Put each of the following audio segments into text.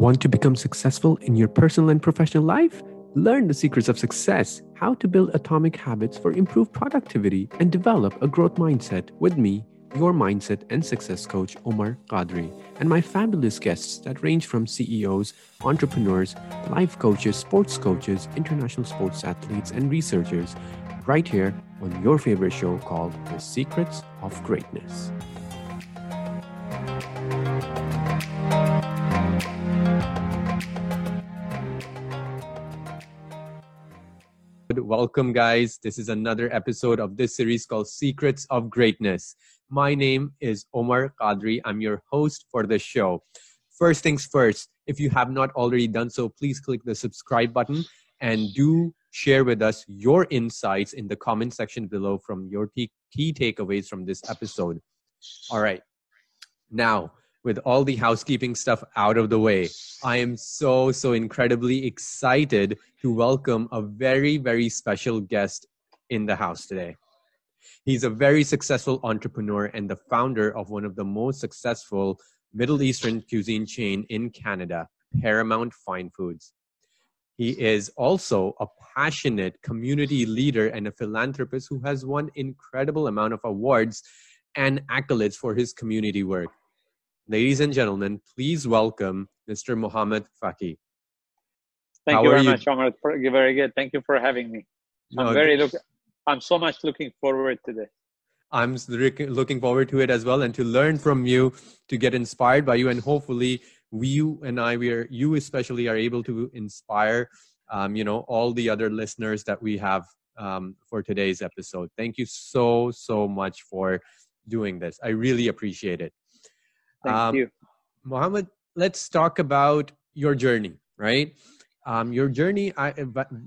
Want to become successful in your personal and professional life? Learn the secrets of success, how to build atomic habits for improved productivity, and develop a growth mindset with me, your mindset and success coach, Omar Qadri, and my fabulous guests that range from CEOs, entrepreneurs, life coaches, sports coaches, international sports athletes, and researchers, right here on your favorite show called The Secrets of Greatness. Welcome, guys. This is another episode of this series called Secrets of Greatness. My name is Omar Qadri. I'm your host for the show. First things first, if you have not already done so, please click the subscribe button and do share with us your insights in the comment section below from your key takeaways from this episode. All right. Now, with all the housekeeping stuff out of the way, I am so, so incredibly excited to welcome a very, very special guest in the house today. He's a very successful entrepreneur and the founder of one of the most successful Middle Eastern cuisine chain in Canada, Paramount Fine Foods. He is also a passionate community leader and a philanthropist who has won incredible amount of awards and accolades for his community work. Ladies and gentlemen, please welcome Mr. Mohammed Fakih. Thank How you very you? much, Omar. Very good. Thank you for having me. I'm very look. I'm so much looking forward to this. I'm looking forward to it as well, and to learn from you, to get inspired by you, and hopefully, we, you and I, we are you especially are able to inspire, um, you know, all the other listeners that we have um, for today's episode. Thank you so so much for doing this. I really appreciate it. Thank um, you, Mohammed. Let's talk about your journey, right? um, your journey i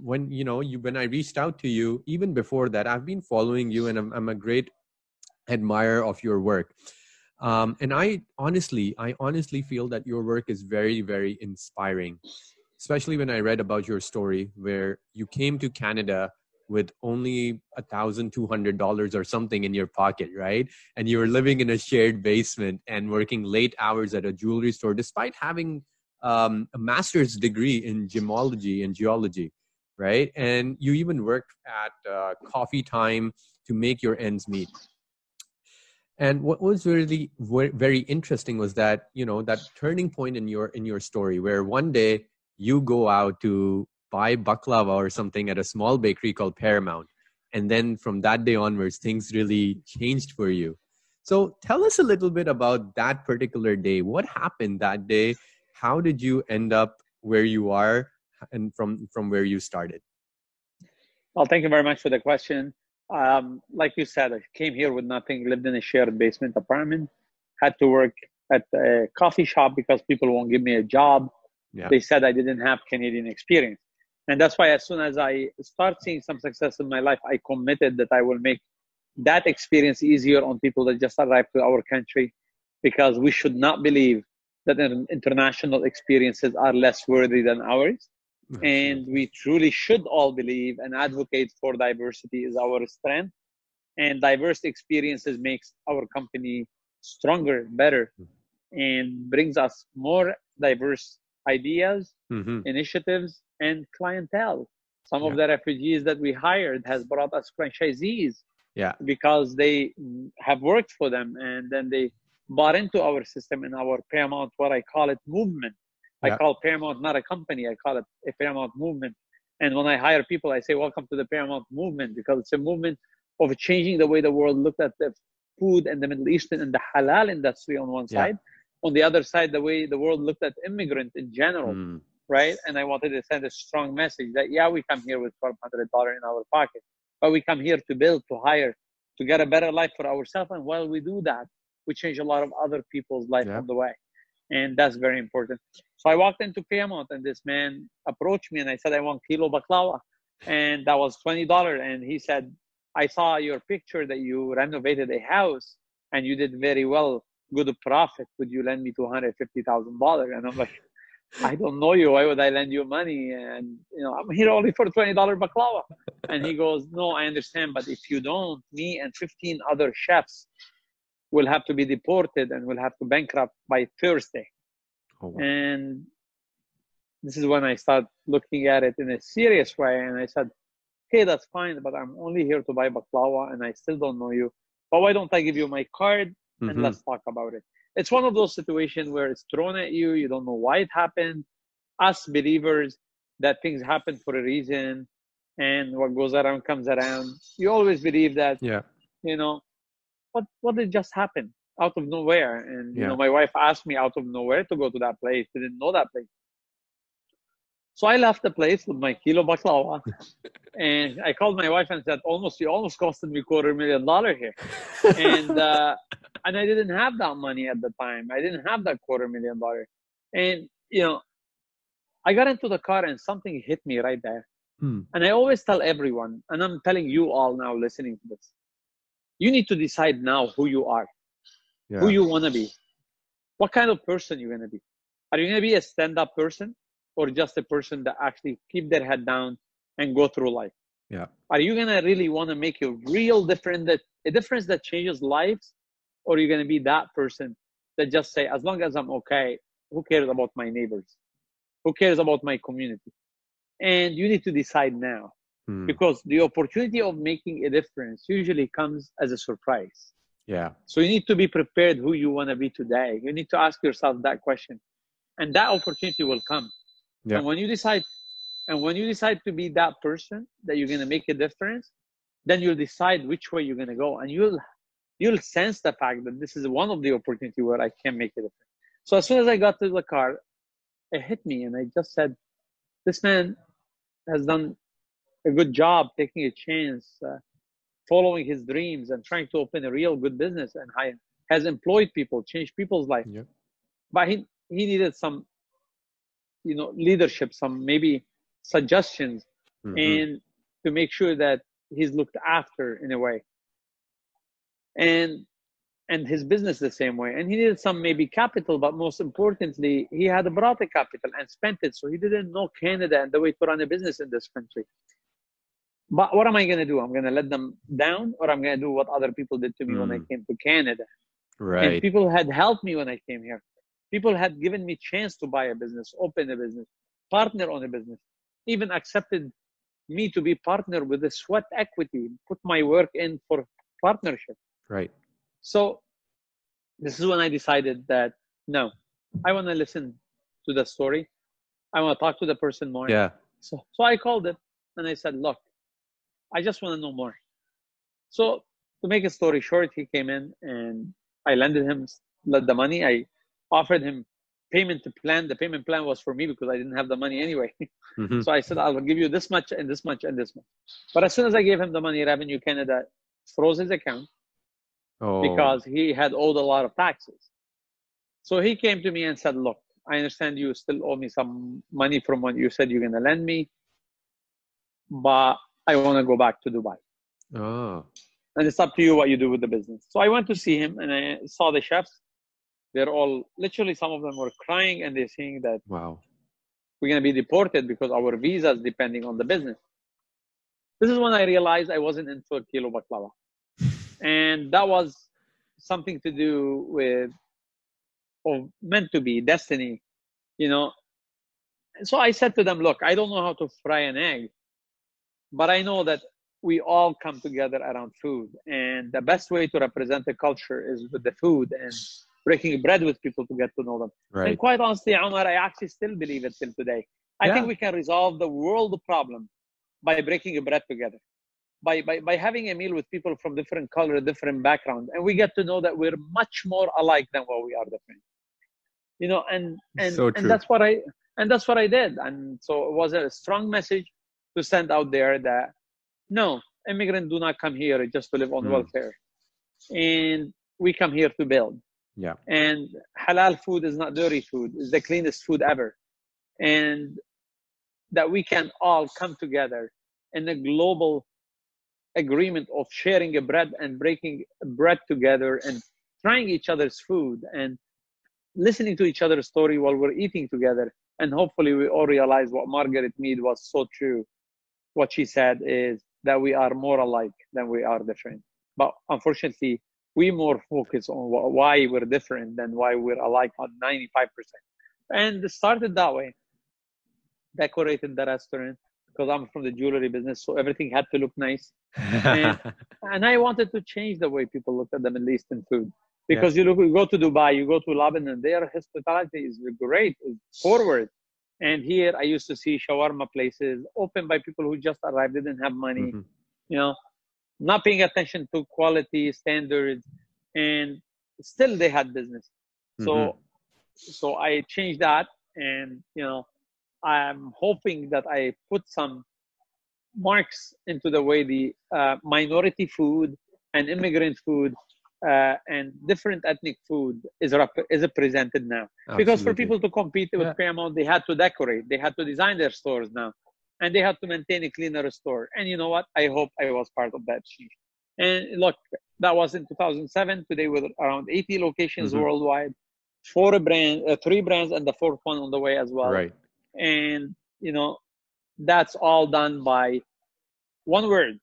when you know you when i reached out to you even before that i've been following you and i'm, I'm a great admirer of your work um, and i honestly i honestly feel that your work is very very inspiring especially when i read about your story where you came to canada with only a thousand two hundred dollars or something in your pocket right and you were living in a shared basement and working late hours at a jewelry store despite having um, a master's degree in gemology and geology, right? And you even worked at uh, Coffee Time to make your ends meet. And what was really very interesting was that you know that turning point in your in your story, where one day you go out to buy baklava or something at a small bakery called Paramount, and then from that day onwards, things really changed for you. So tell us a little bit about that particular day. What happened that day? how did you end up where you are and from from where you started well thank you very much for the question um, like you said i came here with nothing lived in a shared basement apartment had to work at a coffee shop because people won't give me a job yeah. they said i didn't have canadian experience and that's why as soon as i start seeing some success in my life i committed that i will make that experience easier on people that just arrived to our country because we should not believe that international experiences are less worthy than ours. And we truly should all believe and advocate for diversity is our strength. And diverse experiences makes our company stronger, better, and brings us more diverse ideas, mm-hmm. initiatives, and clientele. Some yeah. of the refugees that we hired has brought us franchisees. Yeah. Because they have worked for them and then they bought into our system and our Paramount, what I call it movement. Yeah. I call Paramount not a company, I call it a Paramount movement. And when I hire people, I say, Welcome to the Paramount movement because it's a movement of changing the way the world looked at the food and the Middle Eastern and the halal industry on one side. Yeah. On the other side, the way the world looked at immigrant in general, mm. Right? And I wanted to send a strong message that, yeah, we come here with $1,200 in our pocket, but we come here to build, to hire, to get a better life for ourselves. And while we do that, we change a lot of other people's life yeah. on the way. And that's very important. So i walked into Paramount and this man approached me and i said i want kilo baklava. And that was $20 and he said i saw your picture that you renovated a house and you did very well. Good profit. Would you lend me $250000 and i'm like I don't know you. Why would I lend you money? And you know, I'm here only for twenty dollar baklava. And he goes, No, I understand, but if you don't, me and fifteen other chefs will have to be deported and will have to bankrupt by Thursday. Oh, wow. And this is when I start looking at it in a serious way. And I said, okay, that's fine, but I'm only here to buy baklava and I still don't know you. But why don't I give you my card and mm-hmm. let's talk about it? It's one of those situations where it's thrown at you, you don't know why it happened. Us believers, that things happen for a reason and what goes around comes around. You always believe that, yeah. you know, what what did just happen out of nowhere? And yeah. you know, my wife asked me out of nowhere to go to that place. Didn't know that place. So I left the place with my kilo baklava, and I called my wife and said, "Almost, you almost costed me quarter million dollar here," and uh, and I didn't have that money at the time. I didn't have that quarter million dollar, and you know, I got into the car and something hit me right there. Hmm. And I always tell everyone, and I'm telling you all now listening to this, you need to decide now who you are, yeah. who you want to be, what kind of person you're going to be. Are you going to be a stand-up person? Or just a person that actually keep their head down and go through life? Yeah. Are you gonna really want to make a real difference that a difference that changes lives, or are you gonna be that person that just say, as long as I'm okay, who cares about my neighbors? Who cares about my community? And you need to decide now. Hmm. Because the opportunity of making a difference usually comes as a surprise. Yeah. So you need to be prepared who you want to be today. You need to ask yourself that question. And that opportunity will come. Yeah. And when you decide, and when you decide to be that person that you're gonna make a difference, then you'll decide which way you're gonna go, and you'll you'll sense the fact that this is one of the opportunity where I can make a difference. So as soon as I got to the car, it hit me, and I just said, "This man has done a good job taking a chance, uh, following his dreams, and trying to open a real good business, and has employed people, changed people's life. Yeah. But he he needed some you know leadership some maybe suggestions mm-hmm. and to make sure that he's looked after in a way and and his business the same way and he needed some maybe capital but most importantly he had brought the capital and spent it so he didn't know canada and the way to run a business in this country but what am i going to do i'm going to let them down or i'm going to do what other people did to me mm. when i mm. came to canada right and people had helped me when i came here People had given me chance to buy a business, open a business, partner on a business, even accepted me to be partner with the sweat equity, put my work in for partnership. Right. So this is when I decided that no, I want to listen to the story. I want to talk to the person more. Yeah. So so I called him and I said, look, I just want to know more. So to make a story short, he came in and I lended him the money. I offered him payment to plan. The payment plan was for me because I didn't have the money anyway. Mm-hmm. so I said, I'll give you this much and this much and this much. But as soon as I gave him the money, Revenue Canada froze his account oh. because he had owed a lot of taxes. So he came to me and said, Look, I understand you still owe me some money from what you said you're going to lend me, but I want to go back to Dubai. Oh. And it's up to you what you do with the business. So I went to see him and I saw the chefs they're all literally some of them were crying and they're saying that wow. we're going to be deported because our visas depending on the business. This is when i realized i wasn't in for kilo baklava. And that was something to do with or meant to be destiny you know? So i said to them look i don't know how to fry an egg but i know that we all come together around food. And the best way to represent the culture is with the food and breaking bread with people to get to know them. Right. And quite honestly, Omar, I actually still believe it till today. I yeah. think we can resolve the world problem by breaking bread together, by, by, by having a meal with people from different color, different background, and we get to know that we're much more alike than what we are different. You know, and and, so and that's what I and that's what I did. And so it was a strong message to send out there that no, immigrants do not come here just to live on mm. welfare. And we come here to build. Yeah. And halal food is not dirty food. It's the cleanest food ever. And that we can all come together in a global agreement of sharing a bread and breaking bread together and trying each other's food and listening to each other's story while we're eating together. And hopefully we all realize what Margaret Mead was so true. What she said is that we are more alike than we are different. But unfortunately, we more focus on why we're different than why we're alike on 95%. And it started that way. decorated the restaurant because I'm from the jewelry business, so everything had to look nice. and, and, I wanted to change the way people look at the Middle Eastern food because yeah. you look, you go to Dubai, you go to Lebanon, their hospitality is great, forward. And here, I used to see shawarma places open by people who just arrived, didn't have money, mm-hmm. you know, not paying attention to quality standards, and still they had business. Mm-hmm. So, so I changed that, and you know, I'm hoping that I put some marks into the way the uh, minority food and immigrant food uh, and different ethnic food is rep- is presented now. Absolutely. Because for people to compete with yeah. Paramount, they had to decorate, they had to design their stores now, and they had to maintain a cleaner store. And you know what? I hope I was part of that change. And look, that was in 2007. Today, with around 80 locations mm-hmm. worldwide, four brand, uh, three brands, and the fourth one on the way as well. Right and you know that's all done by one word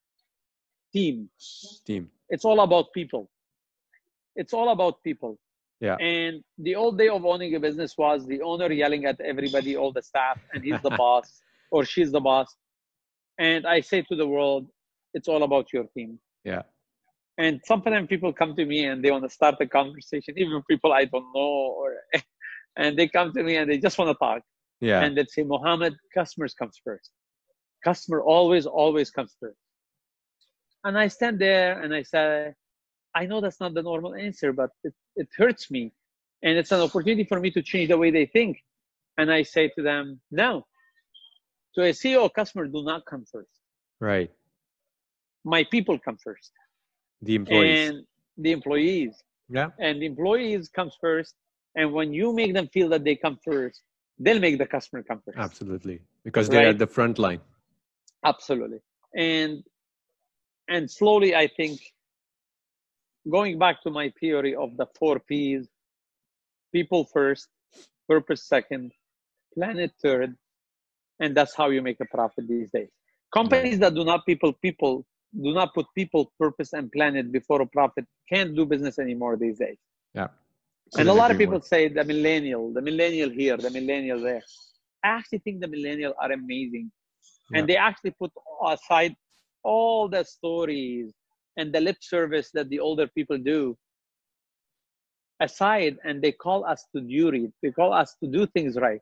team team it's all about people it's all about people yeah and the old day of owning a business was the owner yelling at everybody all the staff and he's the boss or she's the boss and i say to the world it's all about your team yeah and sometimes people come to me and they want to start a conversation even people i don't know or and they come to me and they just want to talk yeah. And let's say Mohammed, customers comes first. Customer always, always comes first. And I stand there and I say, I know that's not the normal answer, but it, it hurts me. And it's an opportunity for me to change the way they think. And I say to them, no. To a CEO, customer do not come first. Right. My people come first. The employees. And the employees. Yeah. And the employees comes first. And when you make them feel that they come first, they'll make the customer come first. Absolutely, because they're right? at the front line. Absolutely, and and slowly, I think, going back to my theory of the four P's: people first, purpose second, planet third, and that's how you make a profit these days. Companies that do not people people do not put people, purpose, and planet before a profit can't do business anymore these days. Yeah and a lot of people say the millennial, the millennial here, the millennial there. I actually think the millennial are amazing. Yeah. And they actually put aside all the stories and the lip service that the older people do aside and they call us to duty. They call us to do things right.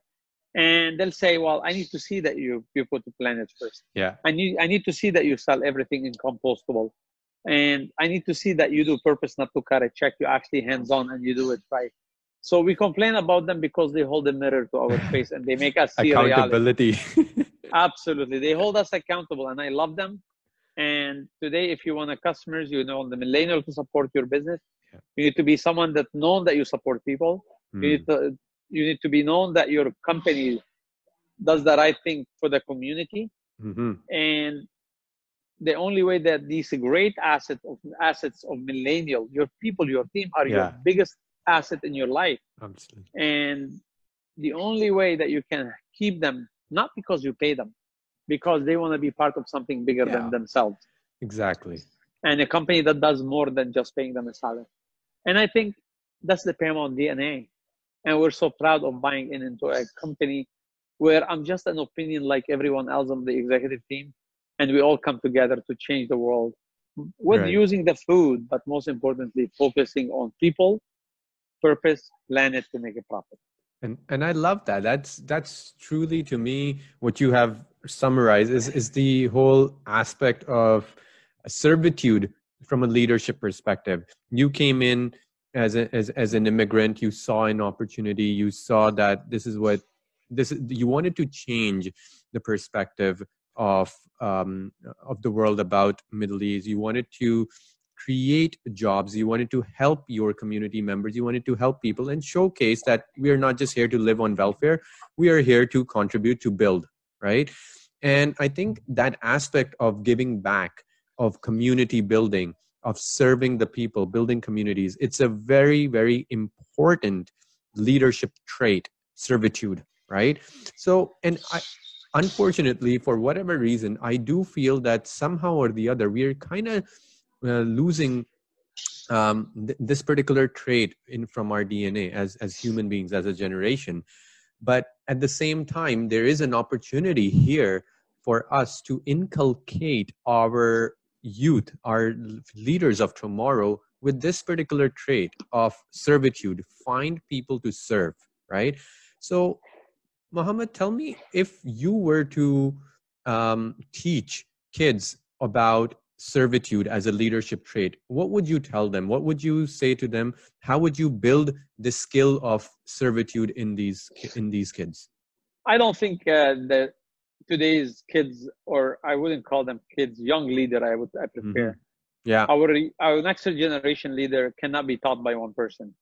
And they'll say, Well, I need to see that you you put the planet first. Yeah. I need I need to see that you sell everything in compostable and i need to see that you do purpose not to cut a check you actually hands on and you do it right so we complain about them because they hold a mirror to our face and they make us see accountability absolutely they hold us accountable and i love them and today if you want a customers you know the millennial to support your business yeah. you need to be someone that known that you support people mm. you need hmm. to you need to be known that your company does the right thing for the community mm-hmm. and the only way that these great assets of assets of millennial, your people, your team are yeah. your biggest asset in your life. Absolutely. And the only way that you can keep them, not because you pay them, because they want to be part of something bigger yeah. than themselves. Exactly. And a company that does more than just paying them a salary. And I think that's the Paramount DNA. And we're so proud of buying in into a company where I'm just an opinion like everyone else on the executive team and we all come together to change the world with right. using the food, but most importantly, focusing on people, purpose, planet to make a profit. And and I love that. That's that's truly to me what you have summarized is is the whole aspect of servitude from a leadership perspective. You came in as a, as as an immigrant. You saw an opportunity. You saw that this is what this you wanted to change the perspective of um, of the world about Middle East. You wanted to create jobs. You wanted to help your community members. You wanted to help people and showcase that we are not just here to live on welfare. We are here to contribute to build, right? And I think that aspect of giving back, of community building, of serving the people, building communities, it's a very, very important leadership trait, servitude, right? So, and I, unfortunately, for whatever reason, I do feel that somehow or the other, we are kind of uh, losing um, th- this particular trait in from our DNA as as human beings, as a generation. but at the same time there is an opportunity here for us to inculcate our youth our leaders of tomorrow with this particular trait of servitude find people to serve right so Mohammed, tell me if you were to um, teach kids about servitude as a leadership trait, what would you tell them? What would you say to them? How would you build the skill of servitude in these in these kids? I don't think uh, that today's kids, or I wouldn't call them kids, young leader. I would I prefer. Mm-hmm. Yeah. Our our next generation leader cannot be taught by one person.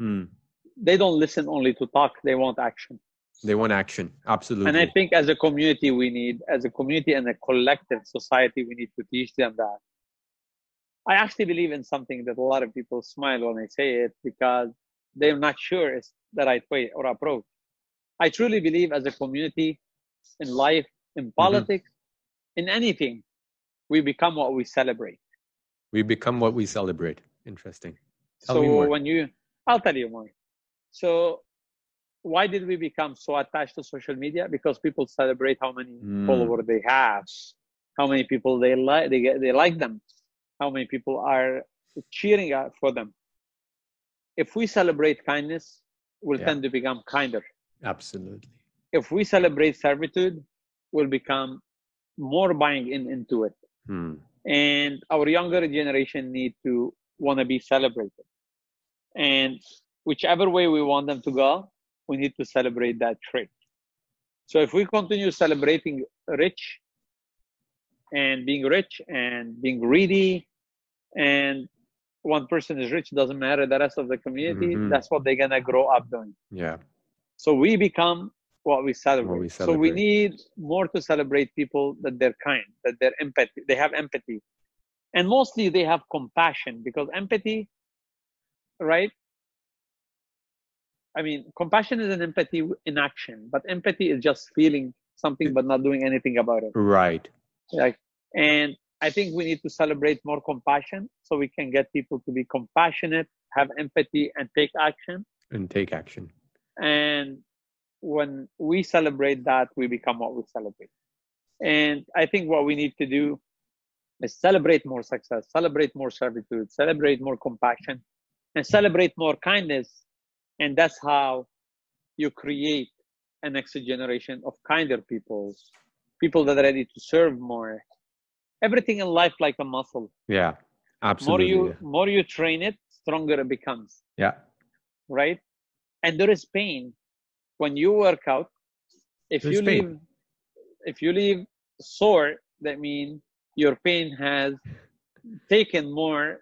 Mm. They don't listen only to talk; they want action. They want action. Absolutely. And I think as a community, we need, as a community and a collective society, we need to teach them that. I actually believe in something that a lot of people smile when I say it because they're not sure it's the right way or approach. I truly believe as a community in life, in mm-hmm. politics, mm-hmm. in anything, we become what we celebrate. We become what we celebrate. Interesting. Tell so when you, I'll tell you more. So why did we become so attached to social media? Because people celebrate how many mm. followers they have, how many people they like, they get, they like them, how many people are cheering for them. If we celebrate kindness, we'll yeah. tend to become kinder. Absolutely. If we celebrate servitude, we'll become more buying in into it. Hmm. And our younger generation need to want to be celebrated. And whichever way we want them to go, we need to celebrate that trait. So if we continue celebrating rich and being rich and being greedy and one person is rich doesn't matter the rest of the community mm-hmm. that's what they're gonna grow up doing yeah so we become what we celebrate. What we celebrate. so we need more to celebrate people that they're kind that they're empathy they have empathy and mostly they have compassion because empathy right I mean, compassion is an empathy in action, but empathy is just feeling something but not doing anything about it. Right. Like, and I think we need to celebrate more compassion so we can get people to be compassionate, have empathy, and take action. And take action. And when we celebrate that, we become what we celebrate. And I think what we need to do is celebrate more success, celebrate more servitude, celebrate more compassion, and celebrate more kindness. And that's how you create a next generation of kinder people people that are ready to serve more. Everything in life like a muscle. Yeah absolutely. More you more you train it stronger it becomes. Yeah. Right? And there is pain when you work out if There's you pain. leave if you leave sore that means your pain has taken more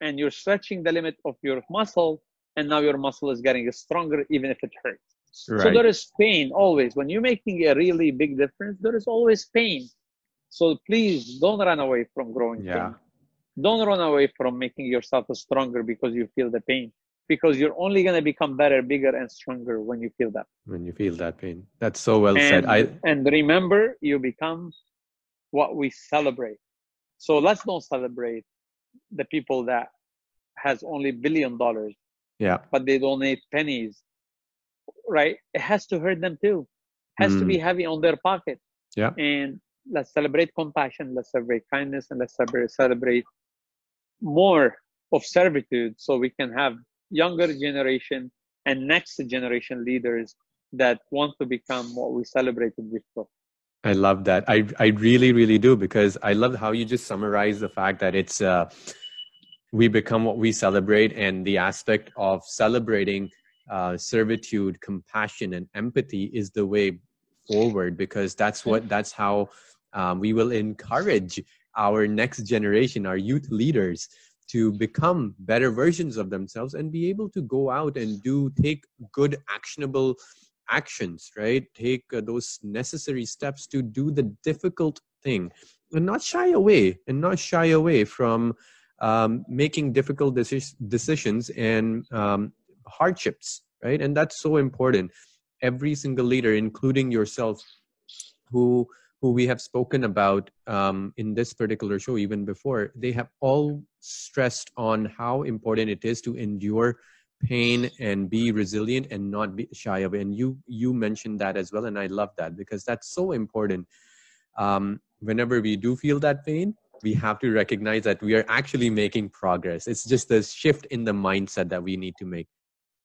and you're stretching the limit of your muscle and now your muscle is getting stronger even if it hurts. Right. So there is pain always. When you're making a really big difference, there is always pain. So please don't run away from growing yeah. pain. Don't run away from making yourself stronger because you feel the pain. Because you're only going to become better, bigger, and stronger when you feel that. When you feel that pain. That's so well and, said. I and remember, you become what we celebrate. So let's don't celebrate the people that has only billion dollars yeah but they donate pennies right it has to hurt them too it has mm. to be mm. heavy on their pocket yeah and let's celebrate compassion let's celebrate kindness and let's celebrate, celebrate more of servitude so we can have younger generation and next generation leaders that want to become what we celebrate celebrated before. I love that. I i really really do because i love how you just summarize the fact that it's uh we become what we celebrate and the aspect of celebrating uh, servitude compassion and empathy is the way forward because that's what that's how um, we will encourage our next generation our youth leaders to become better versions of themselves and be able to go out and do take good actionable actions right take uh, those necessary steps to do the difficult thing and not shy away and not shy away from um, making difficult deci- decisions and um, hardships, right? And that's so important. Every single leader, including yourself, who who we have spoken about um, in this particular show, even before, they have all stressed on how important it is to endure pain and be resilient and not be shy of it. And you you mentioned that as well, and I love that because that's so important. Um, whenever we do feel that pain, we have to recognize that we are actually making progress. It's just the shift in the mindset that we need to make.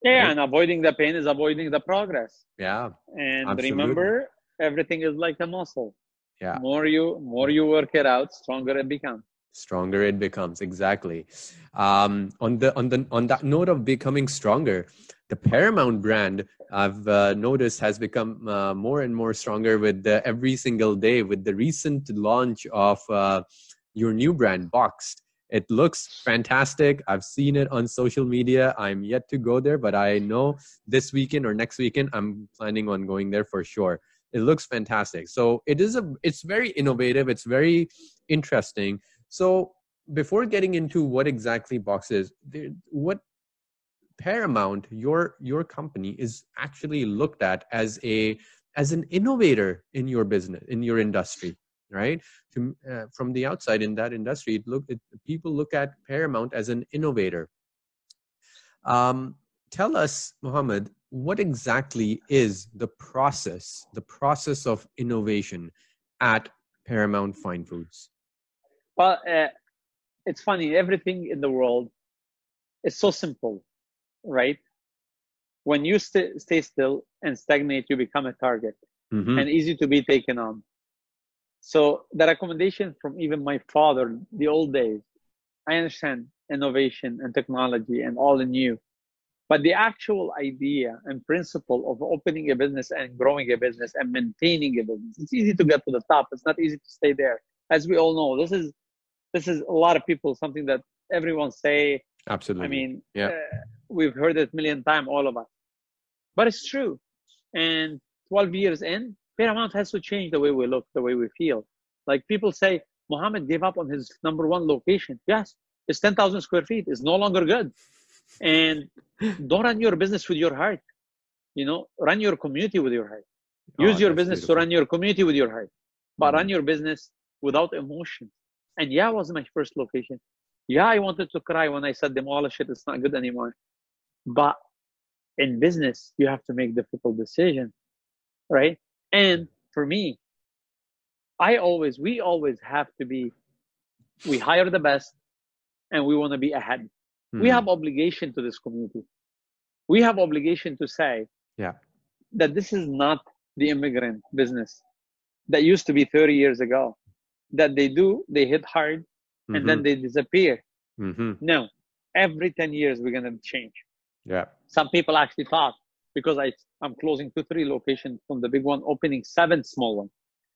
Yeah, right? and avoiding the pain is avoiding the progress. Yeah. And absolutely. remember, everything is like a muscle. Yeah. More you more you work it out, stronger it becomes. Stronger it becomes exactly. Um, on the on the on that note of becoming stronger the paramount brand i've uh, noticed has become uh, more and more stronger with the, every single day with the recent launch of uh, your new brand boxed. It looks fantastic. I've seen it on social media. I'm yet to go there but i know this weekend or next weekend i'm planning on going there for sure it looks fantastic. So it is a it's very innovative. It's very interesting. So before getting into what exactly Box is, what Paramount, your your company, is actually looked at as a as an innovator in your business in your industry right? To, uh, from the outside in that industry it look it, people look at paramount as an innovator. Um, tell us mohammed what exactly is the process the process of innovation at paramount fine foods well, uh, it's funny. Everything in the world is so simple, right? When you st- stay still and stagnate, you become a target mm-hmm. and easy to be taken on. So the recommendation from even my father, the old days, I understand innovation and technology and all the new, but the actual idea and principle of opening a business and growing a business and maintaining a business, it's easy to get to the top. It's not easy to stay there. As we all know, this is this is a lot of people something that everyone say. Absolutely. i mean yeah. uh, we've heard it a million times all of us. But it's true. And 12 years in paramount has to change the way we look the way we feel. Like people say Mohammed gave up on his number one location. Yes it's 10000 square feet. It's no longer good and don't run your business with your heart you know run your community with your heart use oh, your business beautiful. to run your community with your heart but mm-hmm. run your business without emotion and yeah, it was my first location. Yeah, I wanted to cry when I said demolish it. It's not good anymore. But in business, you have to make difficult decisions, right? And for me, I always, we always have to be, we hire the best and we want to be ahead. Mm-hmm. We have obligation to this community. We have obligation to say yeah. that this is not the immigrant business that used to be 30 years ago that they do, they hit hard and mm-hmm. then they disappear. Mm-hmm. No, every 10 years we're going to change. Yeah. Some people actually thought because I, I'm closing two, three locations from the big one, opening seven small ones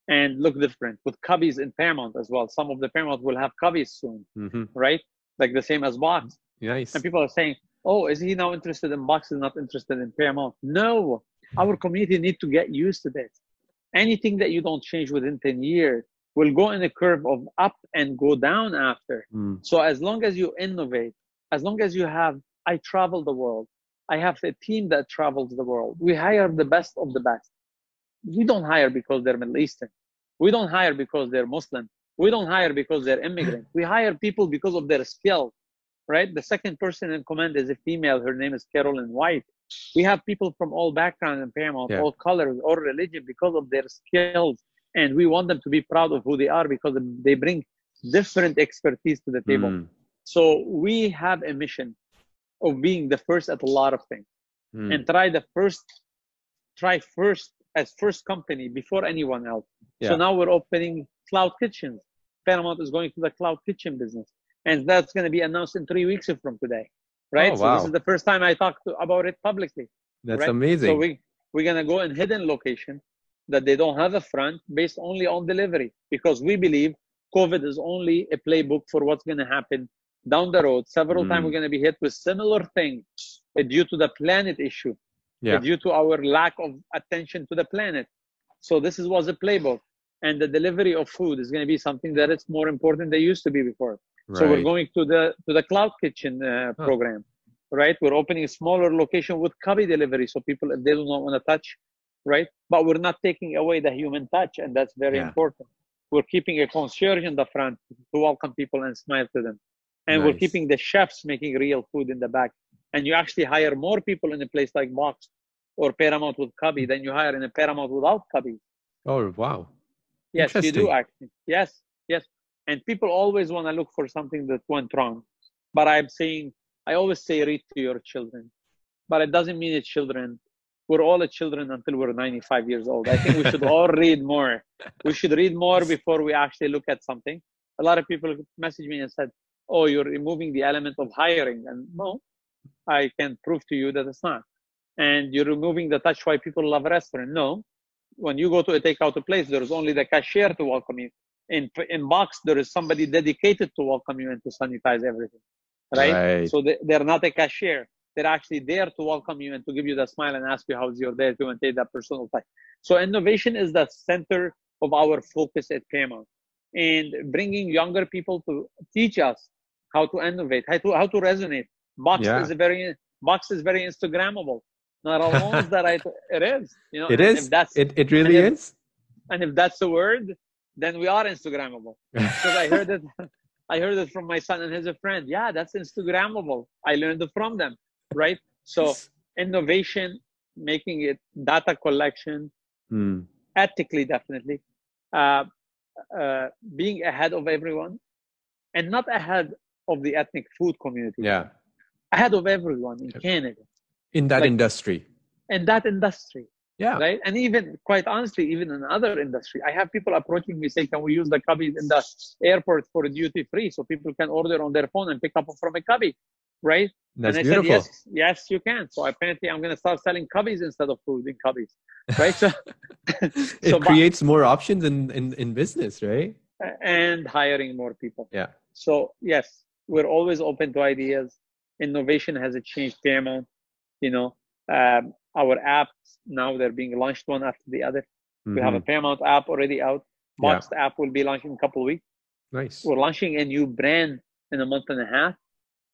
and look different with cubbies in Paramount as well. Some of the Paramount will have cubbies soon, mm-hmm. right? Like the same as Box. Nice. And people are saying, oh, is he now interested in Box? Is not interested in Paramount? No, our community need to get used to this. Anything that you don't change within 10 years, will go in a curve of up and go down after. Mm. So as long as you innovate, as long as you have, I travel the world. I have a team that travels the world. We hire the best of the best. We don't hire because they're Middle Eastern. We don't hire because they're Muslim. We don't hire because they're immigrant. We hire people because of their skill, right? The second person in command is a female. Her name is Carolyn White. We have people from all backgrounds and Paramount, yeah. all colors, all religion because of their skills and we want them to be proud of who they are because they bring different expertise to the table. Mm. So we have a mission of being the first at a lot of things mm. and try the first, try first as first company before anyone else. Yeah. So now we're opening cloud kitchens. Paramount is going to the cloud kitchen business, and that's going to be announced in three weeks from today, right? Oh, wow. So this is the first time I talked to, about it publicly. That's right? amazing. So we we're gonna go in hidden location that they don't have a front based only on delivery because we believe COVID is only a playbook for what's going to happen down the road. Several mm. times we're going to be hit with similar things due to the planet issue, yeah. due to our lack of attention to the planet. So this is, was a playbook. And the delivery of food is going to be something that is more important than it used to be before. Right. So we're going to the to the cloud kitchen uh, huh. program, right? We're opening a smaller location with cubby delivery, so people they do not want to touch right? But we're not taking away the human touch, and that's very yeah. important. We're keeping a concierge in the front to welcome people and smile to them, and nice. we're keeping the chefs making real food in the back and you actually hire more people in a place like Box or Paramount with Cubby than you hire in a Paramount without Cubby. Oh wow! Yes, you do actually. Yes, yes. And people always want to look for something that went wrong. But I'm saying, I always say, read to your children. But it doesn't mean it's children. We're all children until we're 95 years old. I think we should all read more. We should read more before we actually look at something. A lot of people messaged me and said, "Oh, you're removing the element of hiring," and no, I can prove to you that it's not. And you're removing the touch why people love restaurant. No, when you go to a takeout place, there's only the cashier to welcome you. In in box, there is somebody dedicated to welcome you and to sanitize everything, right? right. So they, they're not a cashier. They're actually there to welcome you and to give you the smile and ask you how's your day to and take that personal time. So innovation is the center of our focus at Paramount, and bringing younger people to teach us how to innovate, how to how to resonate. Box yeah. is very box is very Instagrammable not almost that I it is. You know, it is. That's it. It really and if, is. And if that's the word, then we are Instagrammable. Because I heard it. I heard it from my son and his friend. Yeah, that's Instagrammable. I learned it from them. Right. So innovation, making it data collection, mm. ethically definitely, uh, uh, being ahead of everyone, and not ahead of the ethnic food community. Yeah. Ahead of everyone in Canada in that like, industry in that industry yeah. Right? And even quite honestly even in other industry i have people approaching me saying can we use the cubbies in the airport for duty free so people can order on their phone and pick up from a cubby? Right? That's and I beautiful. said yes yes you can. So apparently i'm going to start selling cubbies instead of food in cubbies. Right? So it so, creates but, more options in, in in business right? And hiring more people. Yeah. So yes we're always open to ideas. Innovation has a changed paramount you know, um, our apps now they're being launched one after the other. Mm-hmm. We have a mm-hmm. Paramount app already out. Boxed yeah. app will be launching in a couple of weeks. Nice. We're launching a new brand in a month and a half,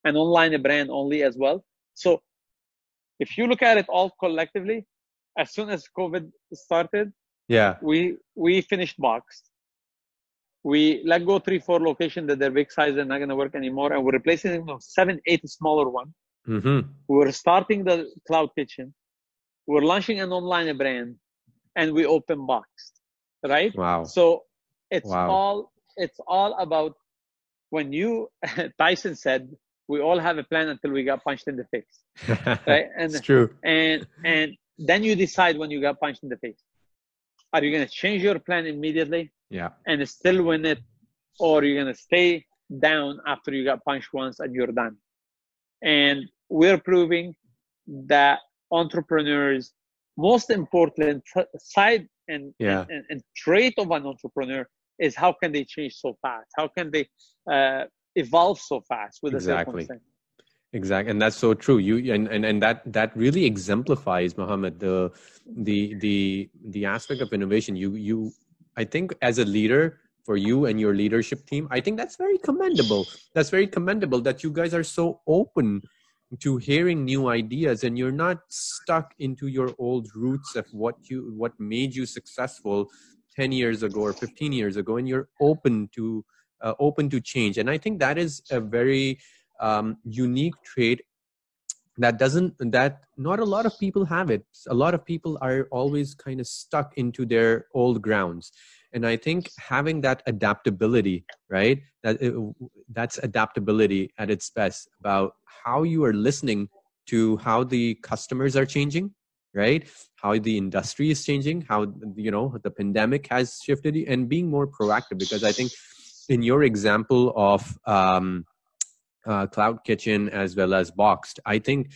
an online brand only as well. So if you look at it all collectively, as soon as COVID started, yeah, we we finished boxed. We let go three, four locations that they're big size and not gonna work anymore, and we're replacing them with seven, eight smaller ones. Mm-hmm. We're starting the cloud kitchen. We're launching an online brand, and we open boxed, right? Wow. So it's wow. all it's all about when you Tyson said we all have a plan until we got punched in the face, right? And it's true. And and then you decide when you got punched in the face. Are you gonna change your plan immediately? Yeah. And still win it, or you're gonna stay down after you got punched once and you're done. And we're proving that entrepreneurs most important side and, yeah. and, and, trait of an entrepreneur is how can they change so fast? How can they uh, evolve so fast with exactly. exactly and that's so true. You and, and and that that really exemplifies Mohammed the the the the aspect of innovation. You you i think as a leader for you and your leadership team i think that's very commendable. That's very commendable that you guys are so open to hearing new ideas and you're not stuck into your old roots of what you what made you successful 10 years ago or 15 years ago and you're open to uh, open to change. And i think that is a very um, unique trait that doesn't that not a lot of people have it. A lot of people are always kind of stuck into their old grounds and i think having that adaptability right that it, that's adaptability at its best about how you are listening to how the customers are changing right? How the industry is changing how you know the pandemic has shifted and being more proactive because i think in your example of um, uh, cloud kitchen as well as boxed i think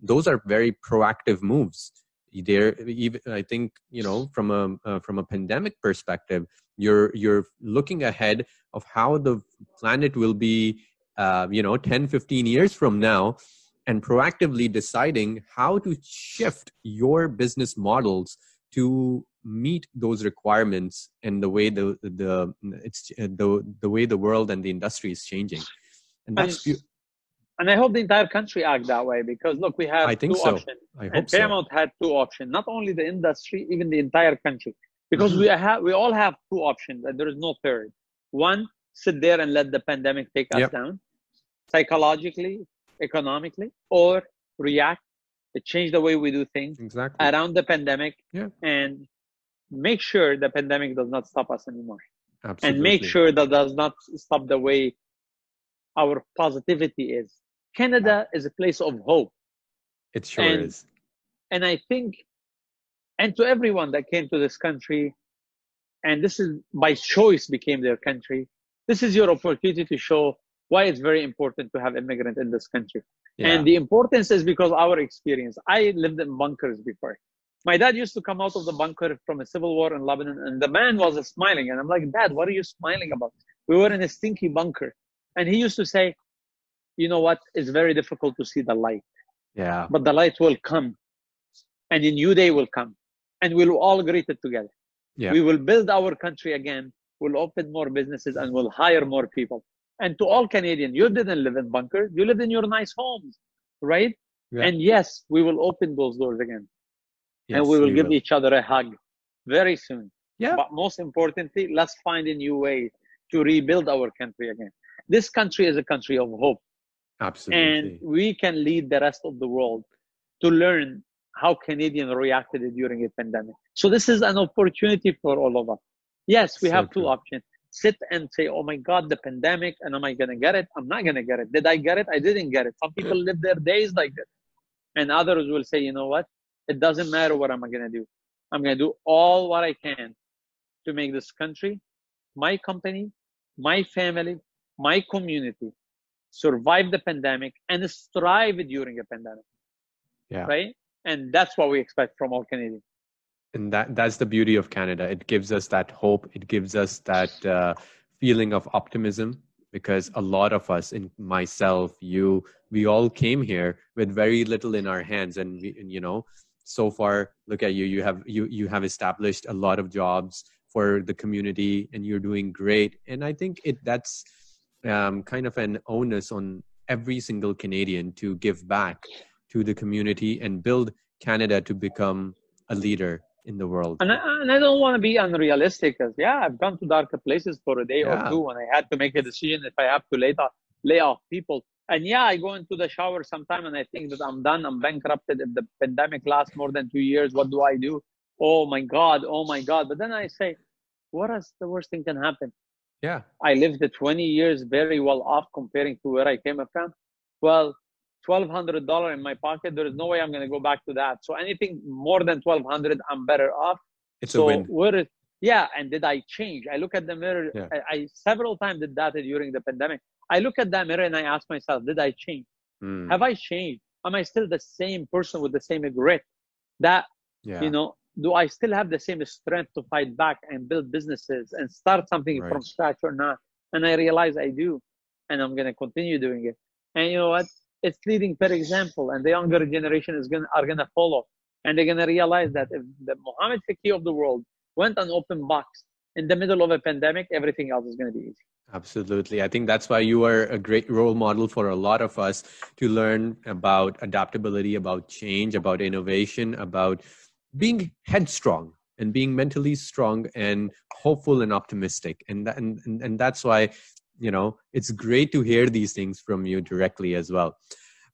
those are very proactive moves there even i think you know from a uh, from a pandemic perspective you're you're looking ahead of how the planet will be uh, you know 10 15 years from now and proactively deciding how to shift your business models to meet those requirements and the way the the it's the the way the world and the industry is changing. And that's and I hope the entire country act that way because look, we have I think two so. options. I hope and Paramount so. had two options, not only the industry, even the entire country. Because mm-hmm. we have we all have two options and there is no third. One, sit there and let the pandemic take us yep. down psychologically, economically, or react, change the way we do things exactly around the pandemic, yeah. and make sure the pandemic does not stop us anymore. Absolutely. And make sure that does not stop the way our positivity is. Canada is a place of hope. It sure and, is. And I think, and to everyone that came to this country, and this is by choice became their country, this is your opportunity to show why it's very important to have immigrant in this country. Yeah. And the importance is because our experience. I lived in bunkers before. My dad used to come out of the bunker from a civil war in Lebanon, and the man was smiling. And I'm like, Dad, what are you smiling about? We were in a stinky bunker. And he used to say, You know what? It's very difficult to see the light. Yeah. But the light will come, and a new day will come, and we'll all greet it together. Yeah. We will build our country again. We'll open more businesses and we'll hire more people. And to all Canadians, you didn't live in bunkers. You lived in your nice homes, right? Yeah. And yes, we will open those doors again. Yes, and we will give each other a hug very soon. Yeah. But most importantly, let's find a new way to rebuild our country again. This country is a country of hope. Absolutely. And we can lead the rest of the world to learn how Canadians reacted during a pandemic. So this is an opportunity for all of us. Yes, we So have two options. Sit and say, oh my God, the pandemic, and am I going to get it? I'm not going to get it. Did I get it? I didn't get it. Some people live their days like this. And others will say, you know what? It doesn't matter what I'm going to do. I'm going to do all what I can to make this country, my company, my family, my community survive the pandemic and strive during a pandemic. Yeah. Right? And that's what we expect from all Canadians. and that that's the beauty of canada it gives us that hope it gives us that uh, feeling of optimism because a lot of us in myself you we all came here with very little in our hands and, we, and you know so far look at you you have you you have established a lot of jobs for the community and you're doing great and i think it that's um, kind of an onus on every single canadian to give back to the community and build canada to become a leader in the world. And I, and I don't want to be unrealistic because, yeah, I've gone to darker places for a day Yeah. or two when I had to make a decision if I have to lay off, lay off people. And yeah, I go into the shower sometime and I think that I'm done. I'm bankrupted. If the pandemic lasts more than two years, what do I do? Oh my God. Oh my God. But then I say, what is the worst thing can happen? Yeah, I lived the 20 years very well off comparing to where I came from. Well, $1,200 in my pocket, there is no way I'm going to go back to that. So anything more than 1200 I'm better off. it's so a win. where is, yeah, and did I change? I look at the mirror. Yeah. I, I several times did that during the pandemic. I look at that mirror and I ask myself, did I change? Mm, Have I changed? Am I still the same person with the same grit? That yeah, you know, do I still have the same strength to fight back and build businesses and start something Right. from scratch or not? And I realize I do, and I'm gonna continue doing it. And you know what? It's leading per example, and the younger generation is gonna are gonna follow, and they're gonna realize that if the Muhammad Fakih of the world went an open box in the middle of a pandemic, everything else is gonna be easy. absolutely. I think that's why you are a great role model for a lot of us to learn about adaptability, about change, about innovation, about being headstrong and being mentally strong and hopeful and optimistic. And that, and, and and that's why you know it's great to hear these things from you directly as well.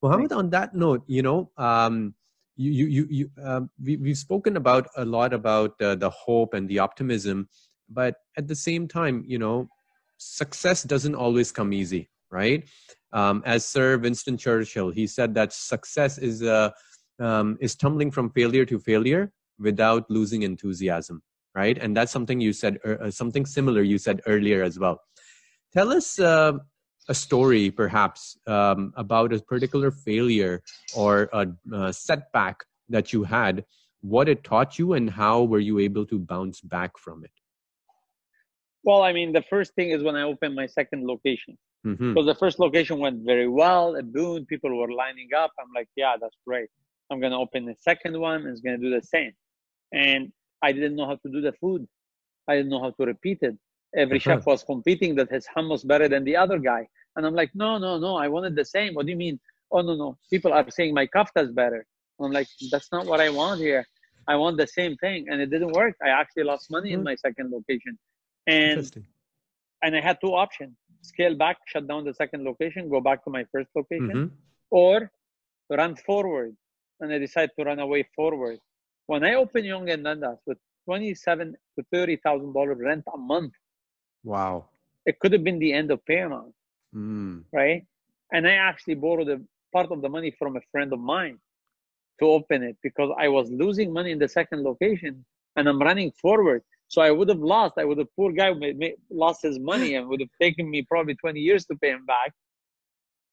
Mohammed, on that note, you know. Um, you you you, you um, we, we've spoken about a lot about uh, the hope and the optimism but at the same time you know success doesn't always come easy right um, as sir winston churchill he said that success is uh, um, is tumbling from failure to failure without losing enthusiasm right and that's something you said uh, something similar you said earlier as well tell us uh, a story perhaps um, about a particular failure or a, a setback that you had what it taught you and how were you able to bounce back from it Well, I mean, the first thing is when I opened my second location. Because the first location went very well, it boomed, people were lining up. I'm like, yeah, that's great. I'm gonna open the second one, and it's gonna do the same. And I didn't know how to do the food. I didn't know how to repeat it. Every chef was competing that his hummus better than the other guy. And I'm like, no, no, no, I wanted the same. What do you mean? Oh no, no. People are saying my kafta is better. I'm like, that's not what I want here. I want the same thing. And it didn't work. I actually lost money in Hmm. my second location. And and I had two options: scale back, shut down the second location, go back to my first location, Mhm. or run forward, and I decide to run away forward. When I opened Yonge and Dundas with twenty-seven to thirty thousand dollars rent a month, wow, it could have been the end of Paramount, mm. right? And I actually borrowed a part of the money from a friend of mine to open it because I was losing money in the second location and I'm running forward. So I would have lost. I would have poor guy lost his money and would have taken me probably 20 years to pay him back.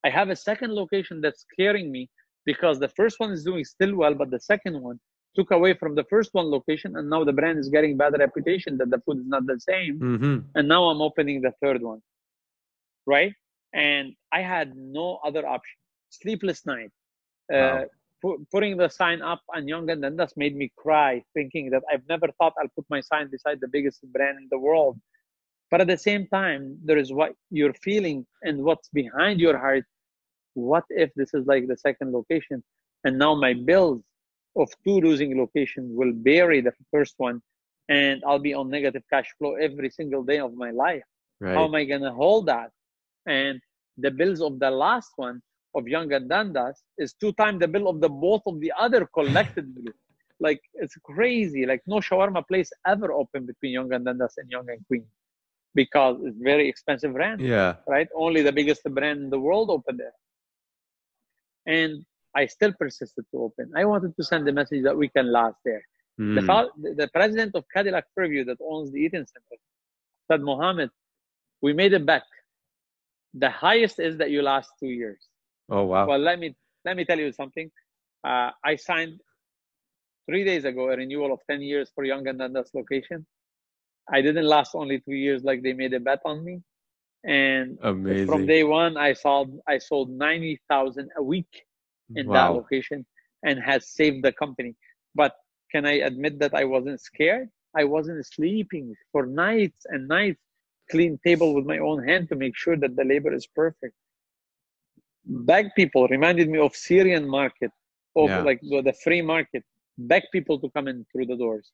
I have a second location that's scaring me because the first one is doing still well, but the second one took away from the first one location, and now the brand is getting bad reputation that the food is not the same. Mm-hmm. And now I'm opening the third one, right? And I had no other option. Sleepless night. Uh, pu- putting the sign up on Yonge and Dundas made me cry, thinking that I've never thought I'll put my sign beside the biggest brand in the world. But at the same time, there is what you're feeling and what's behind your heart. What if this is like the second location? And now my bills of two losing locations will bury the first one, and I'll be on negative cash flow every single day of my life. Right. How am I gonna hold that? And the bills of the last one of Yonge and Dundas is two times the bill of the both of the other collectively. like it's crazy. Like no shawarma place ever opened between Yonge and Dundas and Yonge and Queen because it's very expensive rent, yeah. right? Only the biggest brand in the world opened there. And I still persisted to open. I wanted to send the message that we can last there. The, Mm. the the president of Cadillac Fairview that owns the Eaton Center said, Mohammed, we made a bet. The highest is that you last two years. Oh wow. Well, let me let me tell you something. Uh, I signed three days ago a renewal of 10 years for Yonge and Dundas location. I didn't last only two years like they made a bet on me. And Amazing. from day one, I sold I sold 90,000 a week in that location and has saved the company. But can I admit that I wasn't scared? I wasn't sleeping for nights and nights, clean table with my own hand to make sure that the labor is perfect. Beg people reminded me of Syrian market, of Yeah. like the, free market. Beg people to come in through the doors.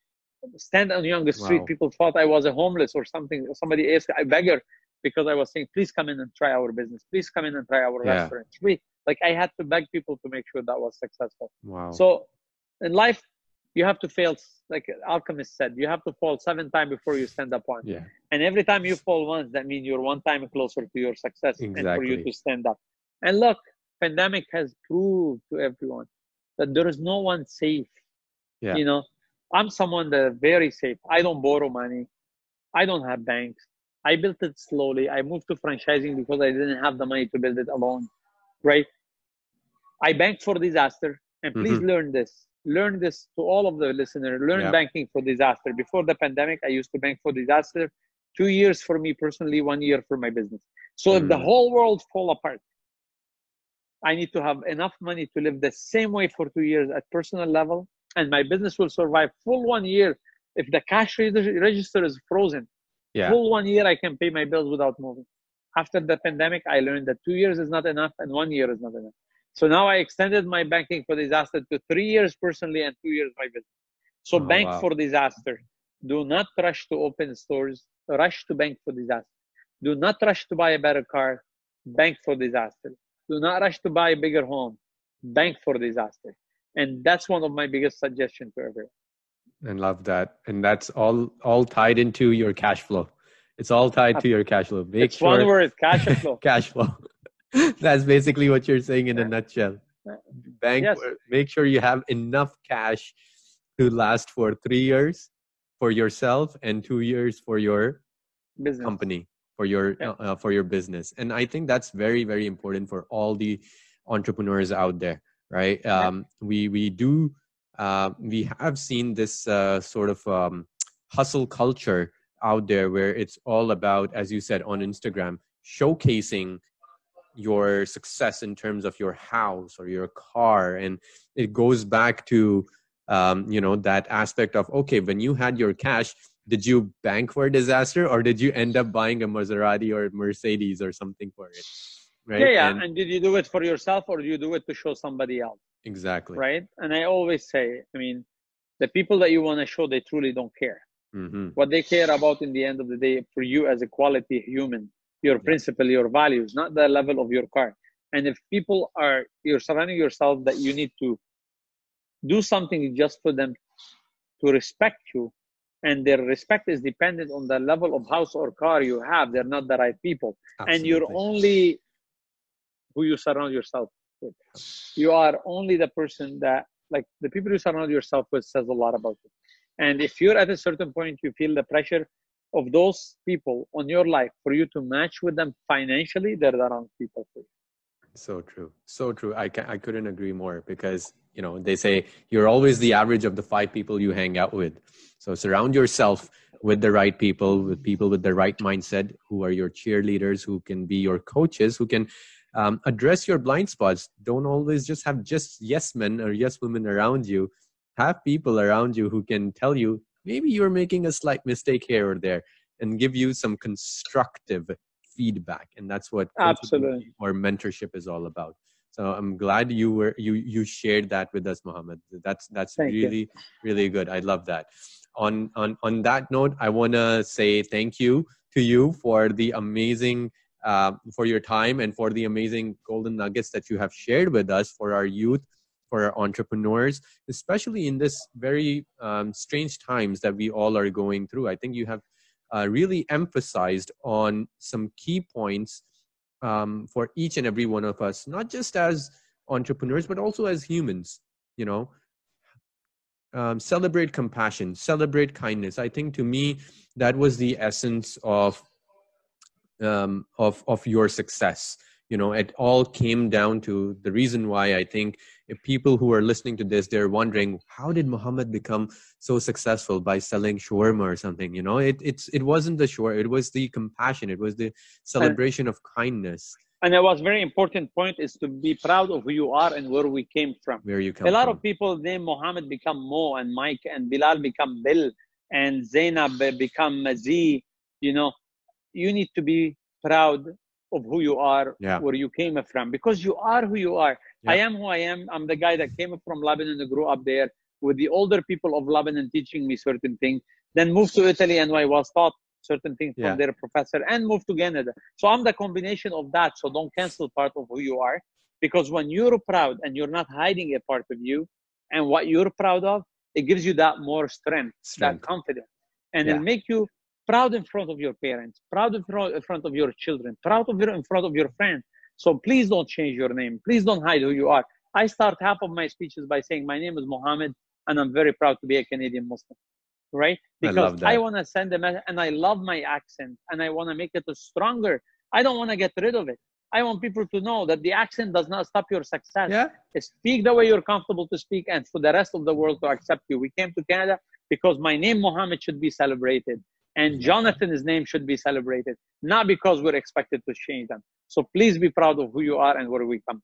Stand on Yonge Street. Wow. People thought I was a homeless or something. Somebody asked, I beggar because I was saying, please come in and try our business. Please come in and try our Yeah. restaurant. Please. Like I had to beg people to make sure that was successful. Wow. So in life, you have to fail, like Alchemist said, you have to fall seven times before you stand up once. yeah. And every time you fall once, that means you're one time closer to your success and for you to stand up. And look, pandemic has proved to everyone that there is no one safe. Yeah. You know, I'm someone that is very safe. I don't borrow money. I don't have banks. I built it slowly. I moved to franchising because I didn't have the money to build it alone. Right? I bank for disaster. And please learn this. Learn this to all of the listeners. Learn Yeah. banking for disaster. Before the pandemic, I used to bank for disaster. Two years for me personally, one year for my business. So if the Mm. whole world fall apart, I need to have enough money to live the same way for two years at personal level, and my business will survive full one year. If the cash register is frozen, Yeah. full one year I can pay my bills without moving. After the pandemic, I learned that two years is not enough and one year is not enough. So now I extended my banking for disaster to three years personally and two years my business. So Oh, bank wow. for disaster. Do not rush to open stores. Rush to bank for disaster. Do not rush to buy a better car. Bank for disaster. Do not rush to buy a bigger home. Bank for disaster. And that's one of my biggest suggestions to everyone. And love that. And that's all all tied into your cash flow. It's all tied to your cash flow. Make it's sure one word, cash flow. cash flow. That's basically what you're saying in a nutshell. Bank Yes. make sure you have enough cash to last for three years for yourself and two years for your Business. company for your Yeah. uh, for your business. And i think that's very very important for all the entrepreneurs out there right? Um, we we do uh, we have seen this uh, sort of um, hustle culture out there where it's all about as you said on instagram showcasing your success in terms of your house or your car and it goes back to um, you know that aspect of okay when you had your cash did you bank for a disaster or did you end up buying a Maserati or Mercedes or something for it? Right. Yeah, yeah. And- And did you do it for yourself or do you do it to show somebody else? Exactly. Right? And I always say, I mean, the people that you want to show, they truly don't care. hmm What they care about in the end of the day for you as a quality human, your principle, your values, not the level of your car. And if people are, you're surrounding yourself that you need to do something just for them to respect you, and their respect is dependent on the level of house or car you have, they're not the right people. Absolutely. And you're only who you surround yourself You are only the person that, like, the people you surround yourself with says a lot about you. And if you're at a certain point, you feel the pressure of those people on your life for you to match with them financially, they're the wrong people for you. So true. So true. I, can, I couldn't agree more because, you know, they say you're always the average of the five people you hang out with. So surround yourself with the right people, with people with the right mindset, who are your cheerleaders, who can be your coaches, who can um, address your blind spots. Don't always just have just yes men or yes women around you. Have people around you who can tell you maybe you're making a slight mistake here or there and give you some constructive feedback and that's what absolutely or mentorship is all about so i'm glad you were you you shared that with us mohammed that's that's Thank really you. really good i love that on on on that note i want to say thank you to you for the amazing uh, for your time and for the amazing golden nuggets that you have shared with us for our youth for our entrepreneurs especially in this very um, strange times that we all are going through i think you have uh, really emphasized on some key points um, for each and every one of us, not just as entrepreneurs, but also as humans. You know, um, celebrate compassion, celebrate kindness. I think to me, that was the essence of um, of of your success. You know it all came down to the reason why i think if people who are listening to this they're wondering how did muhammad become so successful by selling shawarma or something? You know it it's it wasn't the shawarma it was the compassion it was the celebration and, of kindness. And it was very important point is to be proud of who you are and where we came from. Where you come a lot from. of people name muhammad become mo and mike and bilal become bill and zainab become z you know you need to be proud of who you are, yeah. where you came from, because you are who you are. Yeah. I am who I am. I'm the guy that came from Lebanon and grew up there with the older people of Lebanon teaching me certain things, then moved to Italy and I was taught certain things yeah. from their professor and moved to Canada. So I'm the combination of that. So don't cancel part of who you are because when you're proud and you're not hiding a part of you and what you're proud of, it gives you that more strength, strength. that confidence. And it'll make you proud in front of your parents, proud in front of your children, proud of your, in front of your friends. So please don't change your name. Please don't hide who you are. I start half of my speeches by saying, My name is Mohammed, and I'm very proud to be a Canadian Muslim. Right? Because I, I want to send a message, and I love my accent, and I want to make it stronger. I don't want to get rid of it. I want people to know that the accent does not stop your success. Yeah. Speak the way you're comfortable to speak, and for the rest of the world to accept you. We came to Canada because my name, Mohammed, should be celebrated and Jonathan's name should be celebrated, not because we're expected to change them. So please be proud of who you are and where we come.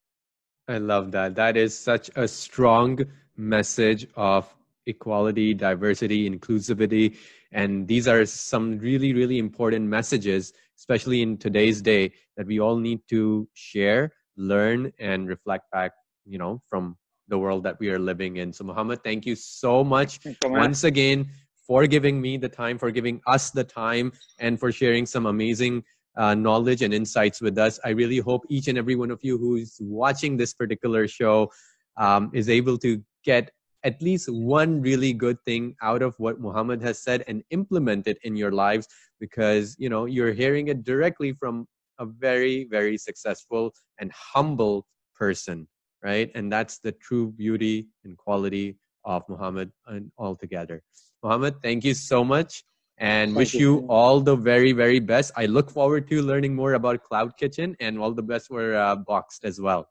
I love that. That is such a strong message of equality, diversity, inclusivity. And these are some really, really important messages, especially in today's day, that we all need to share, learn, and reflect back, you know, from the world that we are living in. So, Muhammad, thank you so much once again for giving me the time, for giving us the time, and for sharing some amazing uh, knowledge and insights with us. I really hope each and every one of you who's watching this particular show um, is able to get at least one really good thing out of what Muhammad has said and implement it in your lives because you know you're hearing it directly from a very very successful and humble person right and that's the true beauty and quality of Muhammad and altogether Mohammed, thank you so much and thank wish you, you all the very, very best. I look forward to learning more about Cloud Kitchen and all the best for uh, Boxed as well.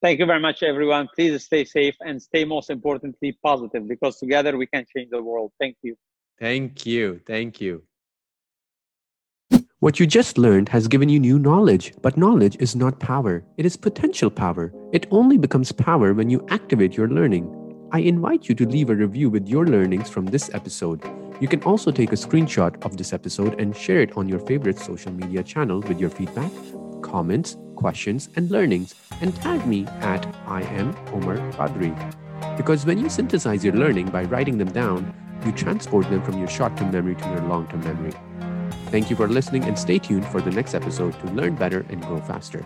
Thank you very much, everyone. Please stay safe and stay most importantly positive because together we can change the world. Thank you. Thank you. Thank you. What you just learned has given you new knowledge, but knowledge is not power. It is potential power. It only becomes power when you activate your learning. I invite you to leave a review with your learnings from this episode. You can also take a screenshot of this episode and share it on your favorite social media channel with your feedback, comments, questions, and learnings, and tag me at I am Omar Qadri. Because when you synthesize your learning by writing them down, you transport them from your short term memory to your long term memory. Thank you for listening and stay tuned for the next episode to learn better and grow faster.